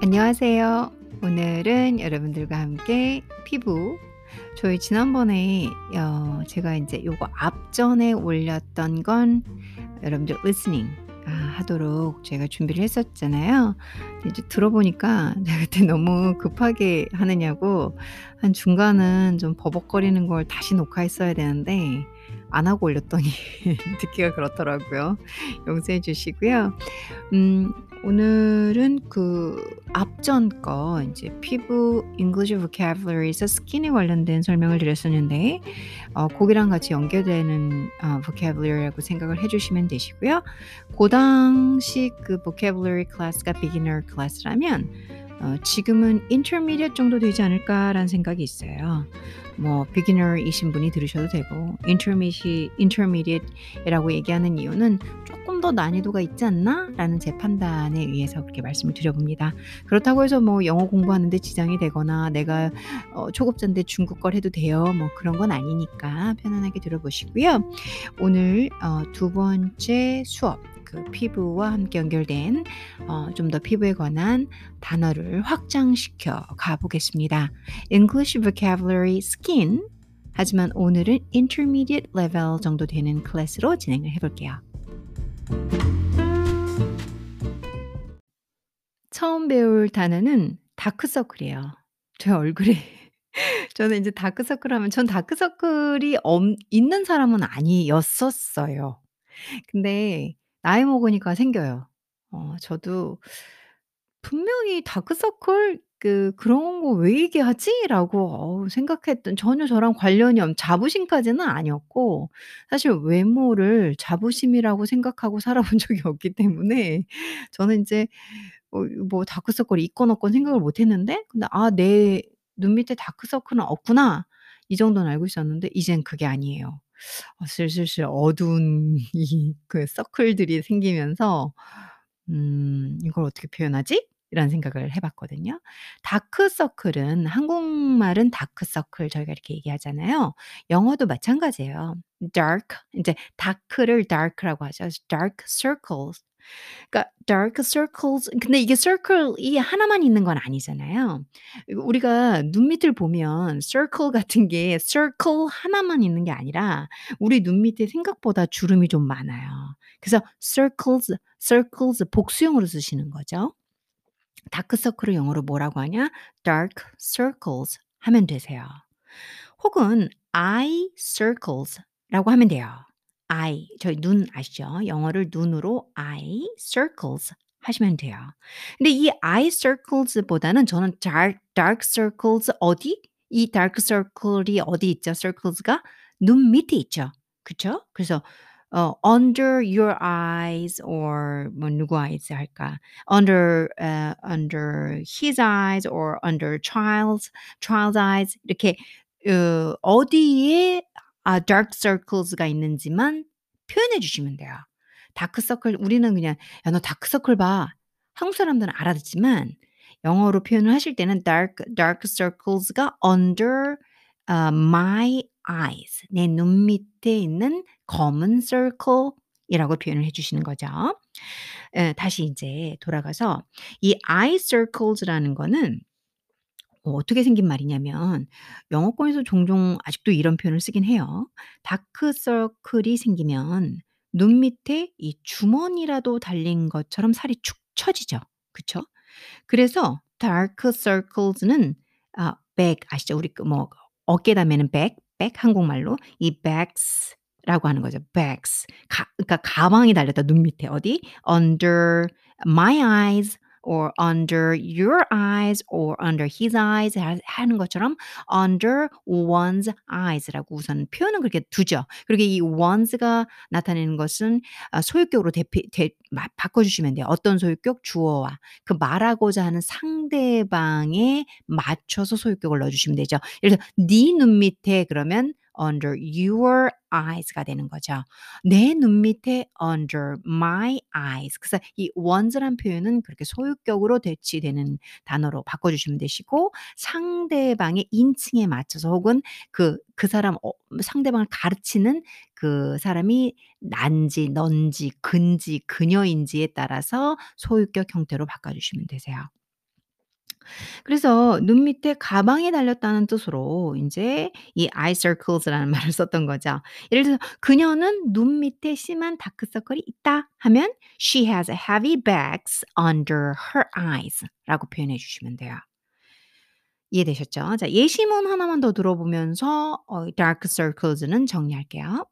안녕하세요. 오늘은 여러분들과 함께 피부 저희 지난번에 어 제가 인제 요거 앞전에 올렸던 건 여러분들 리스닝 아 하도록 제가 준비를 했었잖아요. 이제 들어보니까 제가 그때 너무 급하게 하느냐고 한 중간은 좀 버벅거리는 걸 다시 녹화했어야 되는데 안 하고 올렸더니 듣기가 그렇더라고요. 용서해 주시고요. 음 오늘은 그 앞전 거 인제 피부 English vocabulary에서 skin에 관련된 설명을 드렸었는데 어 거기랑 같이 연결되는 어 vocabulary라고 생각을 해 주시면 되시고요. 고 당시 그 vocabulary class가 beginner class라면 어 지금은 intermediate 정도 되지 않을까라는 생각이 있어요. 뭐 beginner이신 분이 들으셔도 되고 intermediate intermediate이라고 얘기하는 이유는 ' 쪼끔 더 난이도가 있지 않나?'라는 제 판단에 의해서 그렇게 말씀을 드려 봅니다. 그렇다고 해서 뭐 영어 공부하는 데 지장이 되거나 '내가 어 초급자인데 중급 걸 해도 돼요.' 뭐 그런 건 아니니까 편안하게 들어 보시고요. 오늘 어 두 번째 수업 그 피부와 함께 연결된 어 좀 더 피부에 관한 단어를 확장시켜 가 보겠습니다. English vocabulary skin 하지만 오늘은 intermediate level 정도 되는 클래스로 진행을 해 볼게요. 처음 배울 단어는 다크서클이에요. 제 얼굴에 저는 인제 다크서클 하면 전 다크서클이 없 있는 사람은 아니었었어요. 근데 나이 먹으니까 생겨요. 어 저도 분명히 '다크서클 그 그런 거 왜 얘기하지?'라고 생각했던 전혀 저랑 관련이 없 자부심까지는 아니었고 사실 외모를 자부심이라고 생각하고 살아본 적이 없기 때문에 저는 인제 어 뭐 다크서클이 있건 없건 생각을 못 했는데 근데 '아 내 눈 밑에 다크서클은 없구나.' 이 정도는 알고 있었는데 이젠 그게 아니에요. 어 슬슬슬 어두운 이 그 서클들이 생기면서 '음 이걸 어떻게 표현하지?' 이런 생각을 해 봤거든요. 다크서클은 한국말은 다크서클 저희가 이렇게 얘기하잖아요. 영어도 마찬가지예요. dark 인제 다크를 dark라고 하죠. dark circles 그러니까 dark circles 근데 이게 circle이 하나만 있는 건 아니잖아요. 우리가 눈 밑을 보면 circle 같은 게 circle 하나만 있는 게 아니라 우리 눈 밑에 생각보다 주름이 좀 많아요. 그래서 circles, circles 복수형으로 쓰시는 거죠. 다크서클을 영어로 뭐라고 하냐? dark circles 하면 되세요. 혹은 eye circles라고 하면 돼요. eye 저희 눈 아시죠? 영어를 눈으로 eye circles 하시면 돼요. 근데 이 eye circles보다는 저는 dark dark circles 어디? 이 dark circle이 어디 있죠? circles가 눈 밑에 있죠. 그쵸? 그래서 어 under your eyes or 뭐 누구 eyes 할까? under 어 under his eyes or under child's child's eyes 이렇게 어 어디에 아 dark circles가 있는지만 표현해 주시면 돼요. 다크 서클 우리는 그냥 "야 너 다크 서클 봐." 한국 사람들은 알아듣지만 영어로 표현을 하실 때는 dark dark circles가 under 어 my eyes 내 눈 밑에 있는 검은 circle이라고 표현을 해 주시는 거죠. 예 다시 인제 돌아가서 이 eye circles라는 거는 어 어떻게 생긴 말이냐면 영어권에서 종종 아직도 이런 표현을 쓰긴 해요. 다크 서클이 생기면 눈 밑에 이 주머니라도 달린 것처럼 살이 축 처지죠. 그쵸? 그래서 dark circles는 아 bag 아시죠? 우리 그뭐 어깨에다 매는 백, 백 한국말로 이 bags라고 하는 거죠. bags 가 그러니까 가방이 달렸다 눈 밑에 어디? under my eyes or under your eyes or under his eyes 하 하는 것처럼 under one's eyes라고 우선 표현은 그렇게 두죠. 그리고 이 one's가 나타내는 것은 아 소유격으로 대피 대마 바꿔 주시면 돼요. 어떤 소유격? 주어와 그 말하고자 하는 상대방에 맞춰서 소유격을 넣어 주시면 되죠. 예를 들어서 "네 눈 밑에." 그러면 under your eyes가 되는 거죠. 내 눈 밑에 under my eyes. 그래서 이 one's란 표현은 그렇게 소유격으로 대치되는 단어로 바꿔 주시면 되시고 상대방의 인칭에 맞춰서 혹은 그그 사람 어 상대방을 가르치는 그 사람이 난지 넌지 그인지 그녀인지에 따라서 소유격 형태로 바꿔 주시면 되세요. 그래서 눈 밑에 가방이 달렸다는 뜻으로 인제 이 eye circles라는 말을 썼던 거죠. 예를 들어서 "그녀는 눈 밑에 심한 다크 서클이 있다." 하면 "She has heavy bags under her eyes."라고 표현해 주시면 돼요. 이해되셨죠? 자 예시문 하나만 더 들어보면서 어 dark circles는 정리할게요.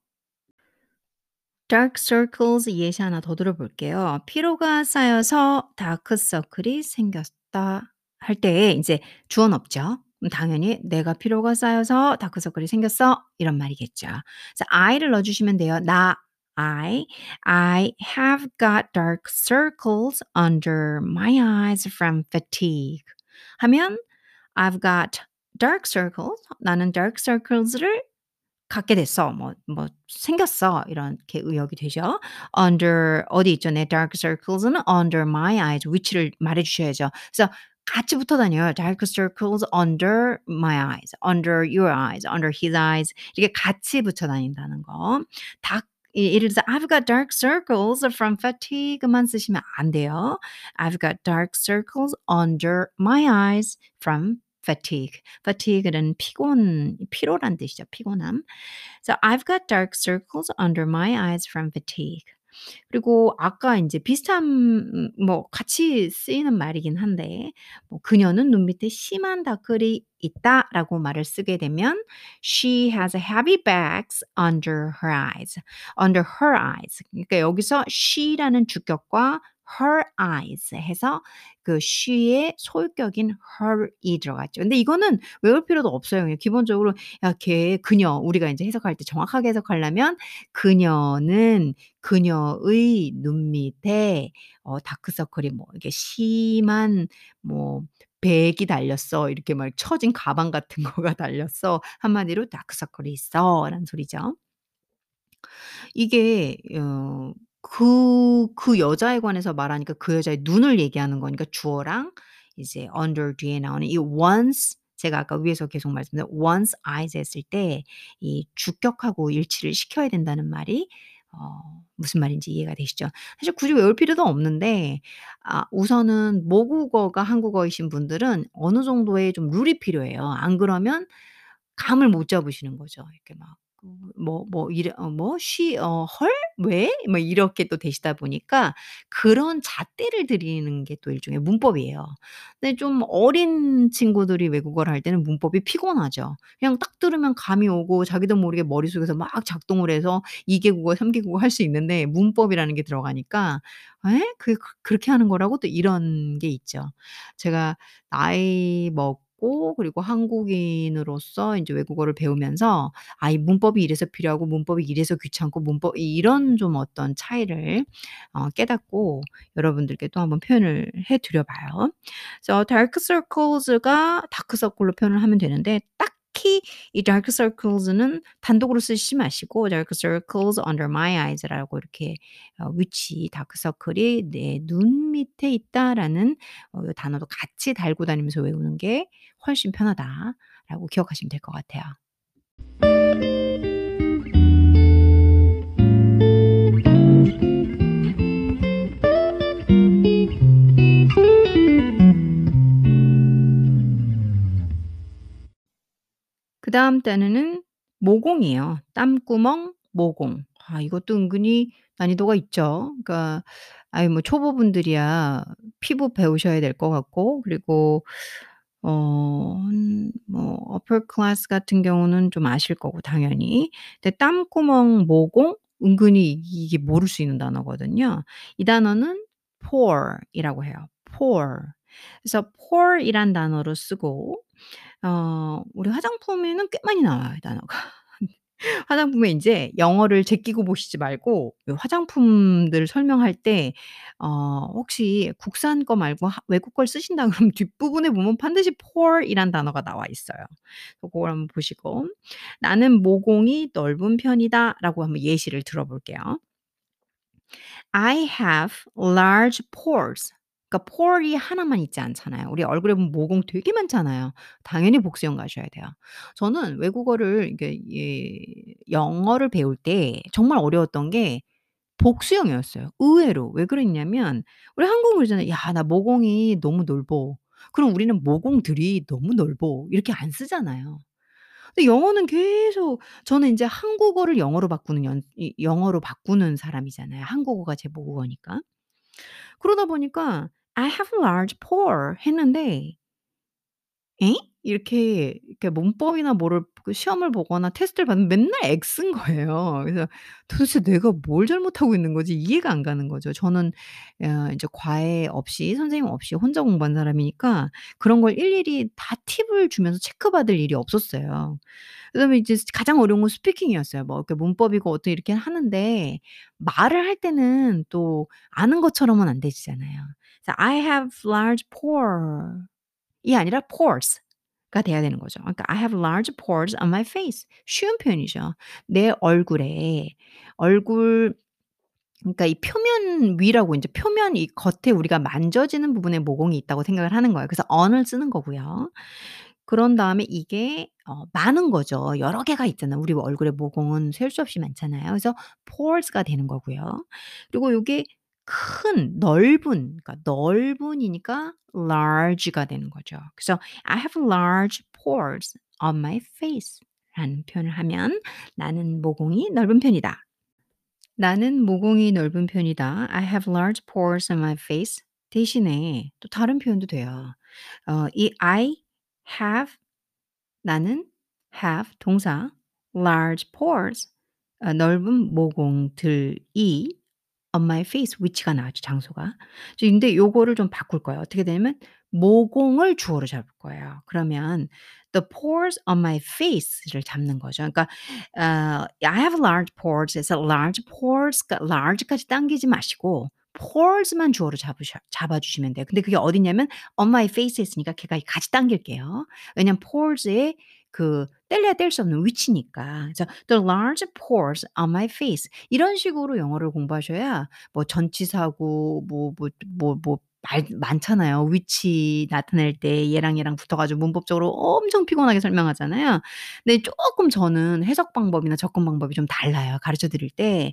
dark circles 예시 하나 더 들어볼게요. "피로가 쌓여서 다크 서클이 생겼다." 할 때에 인제 주어는 없죠. 그럼 당연히 "내가 피로가 쌓여서 다크서클이 생겼어." 이런 말이겠죠. 그래서 I를 넣어 주시면 돼요. 나 I, I have got dark circles under my eyes from fatigue 하면 I've got dark circles 나는 dark circles를 갖게 됐어. 뭐 뭐 생겼어. 이렇게 의역이 되죠. under 어디 있죠? 내 dark circles는 under my eyes 위치를 말해 주셔야죠. 그래서 같이 붙어 다녀요. dark circles under my eyes, under your eyes, under his eyes 이렇게 같이 붙여 다닌다는 거. 닥 예 예를 들어서 I've got dark circles from fatigue만 쓰시면 안 돼요. I've got dark circles under my eyes from fatigue. fatigue는 피곤 피로란 뜻이죠. 피곤함. So I've got dark circles under my eyes from fatigue. 그리고 아까 인제 비슷한 음뭐 같이 쓰이는 말이긴 한데 뭐 "그녀는 눈 밑에 심한 다클이 있다."라고 말을 쓰게 되면 "She has heavy bags under her eyes." under her eyes. 그러니까 여기서 she라는 주격과 her eyes 해서 그 she의 소유격인 her이 들어갔죠. 근데 이거는 외울 필요도 없어요. 그냥 기본적으로 야 걔 그녀 우리가 인제 해석할 때 정확하게 해석하려면 "그녀는 그녀의 눈 밑에 어 다크서클이 뭐 이렇게 심한 뭐 백이 달렸어." 이렇게 막 처진 가방 같은 거가 달렸어. 한마디로 "다크서클이 있어."라는 소리죠. 이게 어 그 그 여자에 관해서 말하니까 그 여자의 눈을 얘기하는 거니까 주어랑 이제 under 뒤에 나오는 이 once 제가 아까 위에서 계속 말씀드린 once eyes 했을 때 이 주격하고 일치를 시켜야 된다는 말이 어 무슨 말인지 이해가 되시죠? 사실 굳이 외울 필요도 없는데 아 우선은 모국어가 한국어이신 분들은 어느 정도의 좀 룰이 필요해요. 안 그러면 감을 못 잡으시는 거죠. 이렇게 막그뭐뭐 이래 어 뭐 she 어 헐? 왜? 뭐 이렇게 또 되시다 보니까 그런 잣대를 들이는 게 또 일종의 문법이에요. 근데 좀 어린 친구들이 외국어를 할 때는 문법이 피곤하죠. 그냥 딱 들으면 감이 오고 자기도 모르게 머릿속에서 막 작동을 해서 2개 국어 3개 국어 할 수 있는데 문법이라는 게 들어가니까 '에? 그게 그 그렇게 하는 거라고?' 또 이런 게 있죠. 제가 나이 먹 고 그리고 한국인으로서 인제 외국어를 배우면서 아 이 문법이 이래서 필요하고 문법이 이래서 귀찮고 문법 이 이런 좀 어떤 차이를 어 깨닫고 여러분들께 또 한번 표현을 해 드려 봐요. 그래서 dark circles가 다크 서클로 표현을 하면 되는데 딱 히 이 dark circles는 단독으로 쓰시지 마시고 dark circles under my eyes라고 이렇게 어 위치 다크 서클이 내 눈 밑에 있다라는 어요 단어도 같이 달고 다니면서 외우는 게 훨씬 편하다라고 기억하시면 될 것 같아요. 다음 단어는 모공이에요. 땀구멍, 모공. 아 이것도 은근히 난이도가 있죠. 그러니까 아이 뭐 초보분들이야 피부 배우셔야 될 것 같고 그리고 어한뭐 upper class 같은 경우는 좀 아실 거고 당연히. 근데 땀구멍, 모공 은근히 이게 모를 수 있는 단어거든요. 이 단어는 pore 이라고 해요. pore. 그래서 pore이란 단어로 쓰고 어 우리 화장품에는 꽤 많이 나와요, 이 단어가. 화장품에 인제 영어를 제끼고 보시지 말고 요 화장품들 설명할 때 어 혹시 국산 거 말고 하 외국 걸 쓰신다 그러면 뒷부분에 보면 반드시 pore이란 단어가 나와 있어요. 고걸 한번 보시고 "나는 모공이 넓은 편이다."라고 한번 예시를 들어 볼게요. I have large pores. 그러니까 pore이 하나만 있지 않잖아요. 우리 얼굴에 보면 모공 되게 많잖아요. 당연히 복수형 가셔야 돼요. 저는 외국어를 이게 예 영어를 배울 때 정말 어려웠던 게 복수형이었어요 의외로. 왜 그랬냐면 우리 한국은 그러잖아요. "야 나 모공이 너무 넓어." 그럼 우리는 "모공들이 너무 넓어." 이렇게 안 쓰잖아요. 근데 영어는 계속 저는 인제 한국어를 영어로 바꾸는 연 이 영어로 바꾸는 사람이잖아요. 한국어가 제 모국어니까. 그러다 보니까 "I have large pore." 했는데 에? 이렇게 이렇게 문법이나 뭐를 그 시험을 보거나 테스트를 받으면 맨날 X인 거예요. 그래서 도대체 내가 뭘 잘못하고 있는 거지 이해가 안 가는 거죠. 저는 어 이제 과외 없이 선생님 없이 혼자 공부한 사람이니까 그런 걸 일일이 다 팁을 주면서 체크받을 일이 없었어요. 그다음에 이제 가장 어려운 건 스피킹이었어요. 뭐 이렇게 문법이고 어떻게 이렇게 하는데 말을 할 때는 또 아는 것처럼은 안 되지잖아요. 그래서 "I have large pore." 이 아니라 pores 가 돼야 되는 거죠. 그러니까 "I have large pores on my face." 쉬운 표현이죠. 내 얼굴에 얼굴 그러니까 이 표면 위라고 인제 표면 이 겉에 우리가 만져지는 부분에 모공이 있다고 생각을 하는 거예요. 그래서 on을 쓰는 거고요. 그런 다음에 이게 어 많은 거죠. 여러 개가 있잖아요. 우리 얼굴에 모공은 셀 수 없이 많잖아요. 그래서 pores가 되는 거고요. 그리고 요게 큰 넓은 그러니까 넓은이니까 large가 되는 거죠. 그래서 "I have large pores on my face." 라는 표현을 하면 "나는 모공이 넓은 편이다." "나는 모공이 넓은 편이다. I have large pores on my face." 대신에 또 다른 표현도 돼요. 어 이 I have 나는 have 동사 large pores 어 넓은 모공들이 my face 위치가 나왔죠, 장소가. 저 근데 요거를 좀 바꿀 거예요. 어떻게 되냐면 모공을 주어로 잡을 거예요. 그러면 the pores on my face를 잡는 거죠. 그러니까 어 I have large pores 에서 large pores가 large까지 당기지 마시고 pores만 주어로 잡으셔 잡아 주시면 돼요. 근데 그게 어디냐면 on my face 했으니까 걔가 같이 당길게요. 왜냐면 pores의 그 떼려야 뗄 수 없는 위치니까. 그래서 "The large pores on my face." 이런 식으로 영어를 공부하셔야 뭐 전치사고 뭐 뭐 뭐뭐 말 많잖아요. 위치 나타낼 때 얘랑 얘랑 붙어 가지고 문법적으로 엄청 피곤하게 설명하잖아요. 근데 쪼끔 저는 해석 방법이나 접근 방법이 좀 달라요, 가르쳐 드릴 때.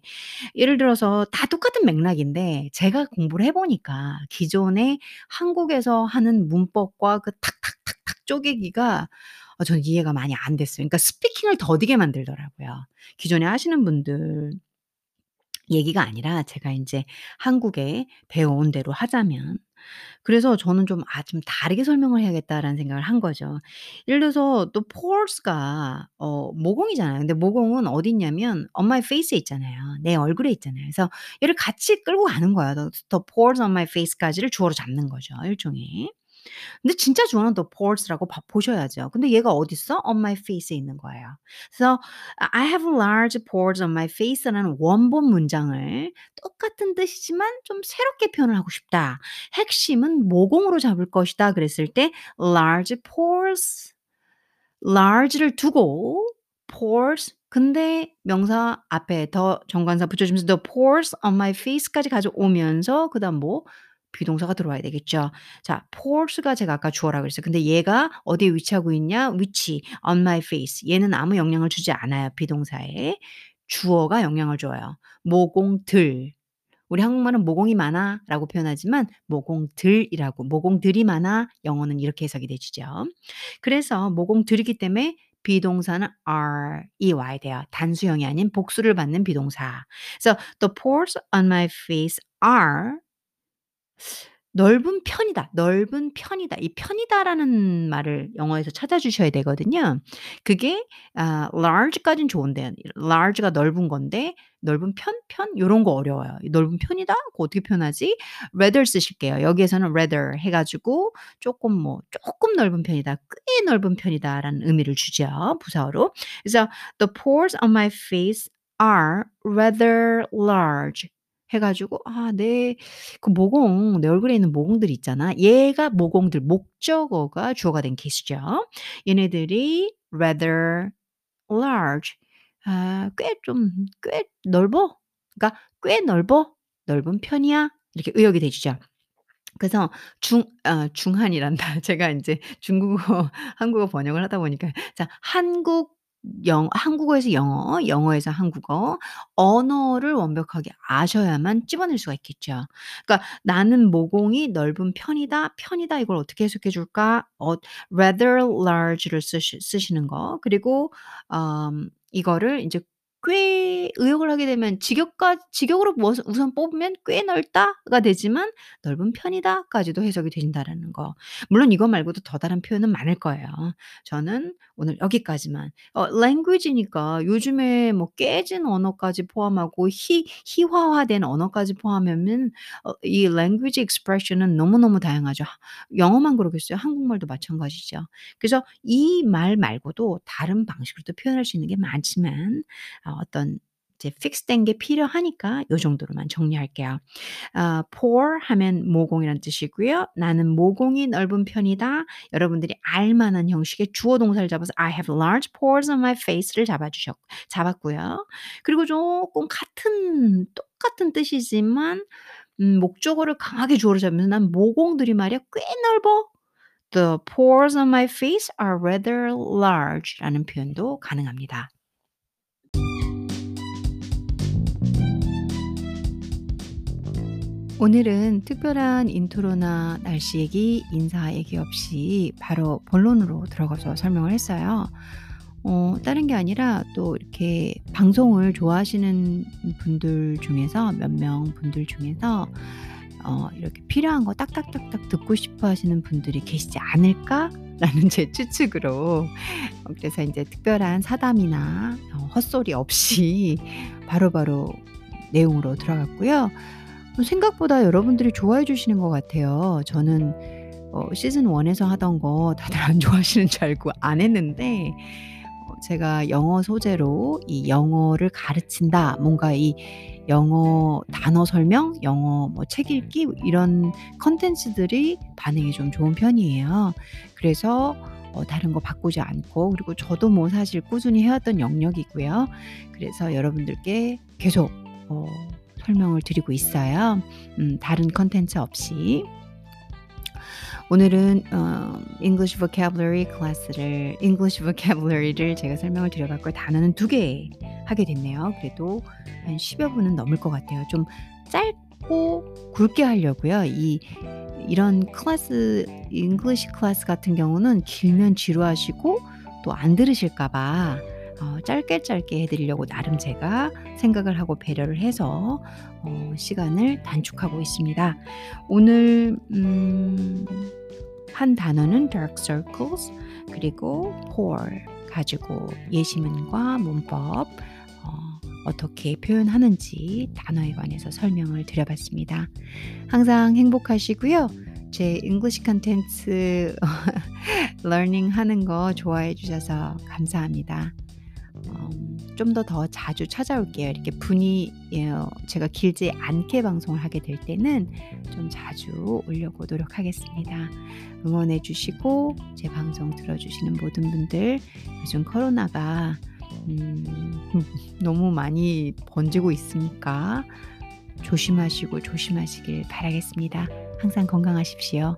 예를 들어서 다 똑같은 맥락인데 제가 공부를 해 보니까 기존에 한국에서 하는 문법과 그 탁탁탁탁 쪼개기가 어 저는 이해가 많이 안 됐어요. 그러니까 스피킹을 더디게 만들더라고요. 기존에 하시는 분들 얘기가 아니라 제가 인제 한국에 배워온 대로 하자면. 그래서 저는 좀 '아 좀 다르게 설명을 해야겠다.'라는 생각을 한 거죠. 예를 들어서 또 pores가 어 모공이잖아요. 근데 모공은 어디 있냐면 my face에 있잖아요. 내 얼굴에 있잖아요. 그래서 얘를 같이 끌고 가는 거예요. the the pores on my face까지를 주어로 잡는 거죠, 일종의. 근데 진짜 주어는 the pores라고 봐 보셔야죠. 근데 얘가 어딨어? on my face에 있는 거예요. 그래서 I have large pores on my face라는 원본 문장을 똑같은 뜻이지만 좀 새롭게 표현을 하고 싶다. 핵심은 모공으로 잡을 것이다 그랬을 때 large pores large를 두고 pores 근데 명사 앞에 더 정관사 붙여주면서 the pores on my face까지 가져오면서 그다음 뭐 비동사가 들어와야 되겠죠. 자 pores가 제가 아까 주어라 그랬어요. 근데 얘가 어디에 위치하고 있냐? 위치 on my face 얘는 아무 영향을 주지 않아요, 비동사에. 주어가 영향을 줘요. 모공들. 우리 한국말은 "모공이 많아."라고 표현하지만 모공들이라고 "모공들이 많아." 영어는 이렇게 해석이 되지죠. 그래서 모공들이기 때문에 비동사는 are이 와야 돼요. 단수형이 아닌 복수를 받는 비동사. 그래서 "The pores on my face are" 넓은 편이다. 넓은 편이다. 이 편이다라는 말을 영어에서 찾아주셔야 되거든요. 그게 아 large까진 좋은데 large가 넓은 건데 넓은 편, 편 요런 거 어려워요. 이 넓은 편이다? 그거 어떻게 표현하지? rather 쓰실게요. 여기에서는 rather 해 가지고 쪼끔 뭐 쪼끔 넓은 편이다, 꽤 넓은 편이다라는 의미를 주죠, 부사어로. 그래서 "The pores on my face are rather large." 해 가지고 아 내 그 모공 내 얼굴에 있는 모공들 있잖아. 얘가 모공들 목적어가 주어가 된 케이스죠. 얘네들이 rather large 아 꽤 좀 "꽤 넓어?" 그러니까 "꽤 넓어? 넓은 편이야?" 이렇게 의역이 되시죠. 그래서 중 아 중한이란다. 제가 인제 중국어 한국어 번역을 하다 보니까 자 한국 영 한국어에서 영어, 영어에서 한국어, 언어를 완벽하게 아셔야만 찝어낼 수가 있겠죠. 그러니까 '나는 모공이 넓은 편이다. 편이다.' 이걸 어떻게 해석해 줄까? 어 rather large를 쓰시 쓰시는 거. 그리고 음 이거를 인제 꽤 의역을 하게 되면 직역까 직역으로 뭐 우선 뽑으면 '꽤 넓다.'가 되지만 '넓은 편이다.'까지도 해석이 된다라는 거. 물론 이거 말고도 더 다른 표현은 많을 거예요. 저는 오늘 여기까지만. 어 language니까 요즘에 뭐 깨진 언어까지 포함하고 희 희화화된 언어까지 포함하면 어 이 language expression은 너무너무 다양하죠. 영어만 그러겠어요? 한국말도 마찬가지죠. 그래서 이 말 말고도 다른 방식으로 도 표현할 수 있는 게 많지만 어 어떤 이제 픽스된 게 필요하니까 요 정도로만 정리할게요. 아 pore 하면 모공이란 뜻이고요. 나는 모공이 넓은 편이다. 여러분들이 알 만한 형식의 주어 동사를 잡아서 I have large pores on my face를 잡아 주셨 잡았고요. 그리고 쪼끔 같은 똑같은 뜻이지만 음 목적어를 강하게 주어로 잡으면서 "난 모공들이 말이야 꽤 넓어. The pores on my face are rather large."라는 표현도 가능합니다. 오늘은 특별한 인트로나 날씨 얘기, 인사 얘기 없이 바로 본론으로 들어가서 설명을 했어요. 어 다른 게 아니라 또 이렇게 방송을 좋아하시는 분들 중에서 몇 명 분들 중에서 어 이렇게 '필요한 거 딱딱딱딱 듣고 싶어 하시는 분들이 계시지 않을까?'라는 제 추측으로 어 그래서 인제 특별한 사담이나 어 헛소리 없이 바로 바로 내용으로 들어갔고요. 어 생각보다 여러분들이 좋아해 주시는 것 같아요. 저는 어 시즌 1 에서 하던 거 다들 안 좋아하시는 줄 알고 안 했는데 어 제가 영어 소재로 이 영어를 가르친다. 뭔가 이 영어 단어 설명, 영어 뭐 책 읽기 이런 콘텐츠들이 반응이 좀 좋은 편이에요. 그래서 어 다른 거 바꾸지 않고 그리고 저도 뭐 사실 꾸준히 해 왔던 영역이고요. 그래서 여러분들께 계속 어 설명을 드리고 있어요. 음 다른 콘텐츠 없이. 오늘은 어 English vocabulary 클래스를 English vocabulary를 제가 설명을 드려 봤고요. 단어는 2개 하게 됐네요. 그래도 한 10여 분은 넘을 것 같아요. 좀 짧고 굵게 하려고요. 이 이런 class English class 같은 경우는 길면 지루하시고 또 안 들으실까 봐 어 짧게 짧게 해 드리려고 나름 제가 생각을 하고 배려를 해서 어 시간을 단축하고 있습니다. 오늘 음 한 단어는 dark circles 그리고 pore 가지고 예시문과 문법 어 어떻게 표현하는지 단어에 관해서 설명을 드려 봤습니다. 항상 행복하시고요. 제 English 콘텐츠 learning 하는 거 좋아해 주셔서 감사합니다. 어좀더 더 자주 찾아올게요. 이렇게 분이 예어 제가 길지 않게 방송을 하게 될 때는 좀 자주 오려고 노력하겠습니다. 응원해 주시고 제 방송 들어 주시는 모든 분들 요즘 코로나가 음 너무 많이 번지고 있으니까 조심하시고 조심하시길 바라겠습니다. 항상 건강하십시오.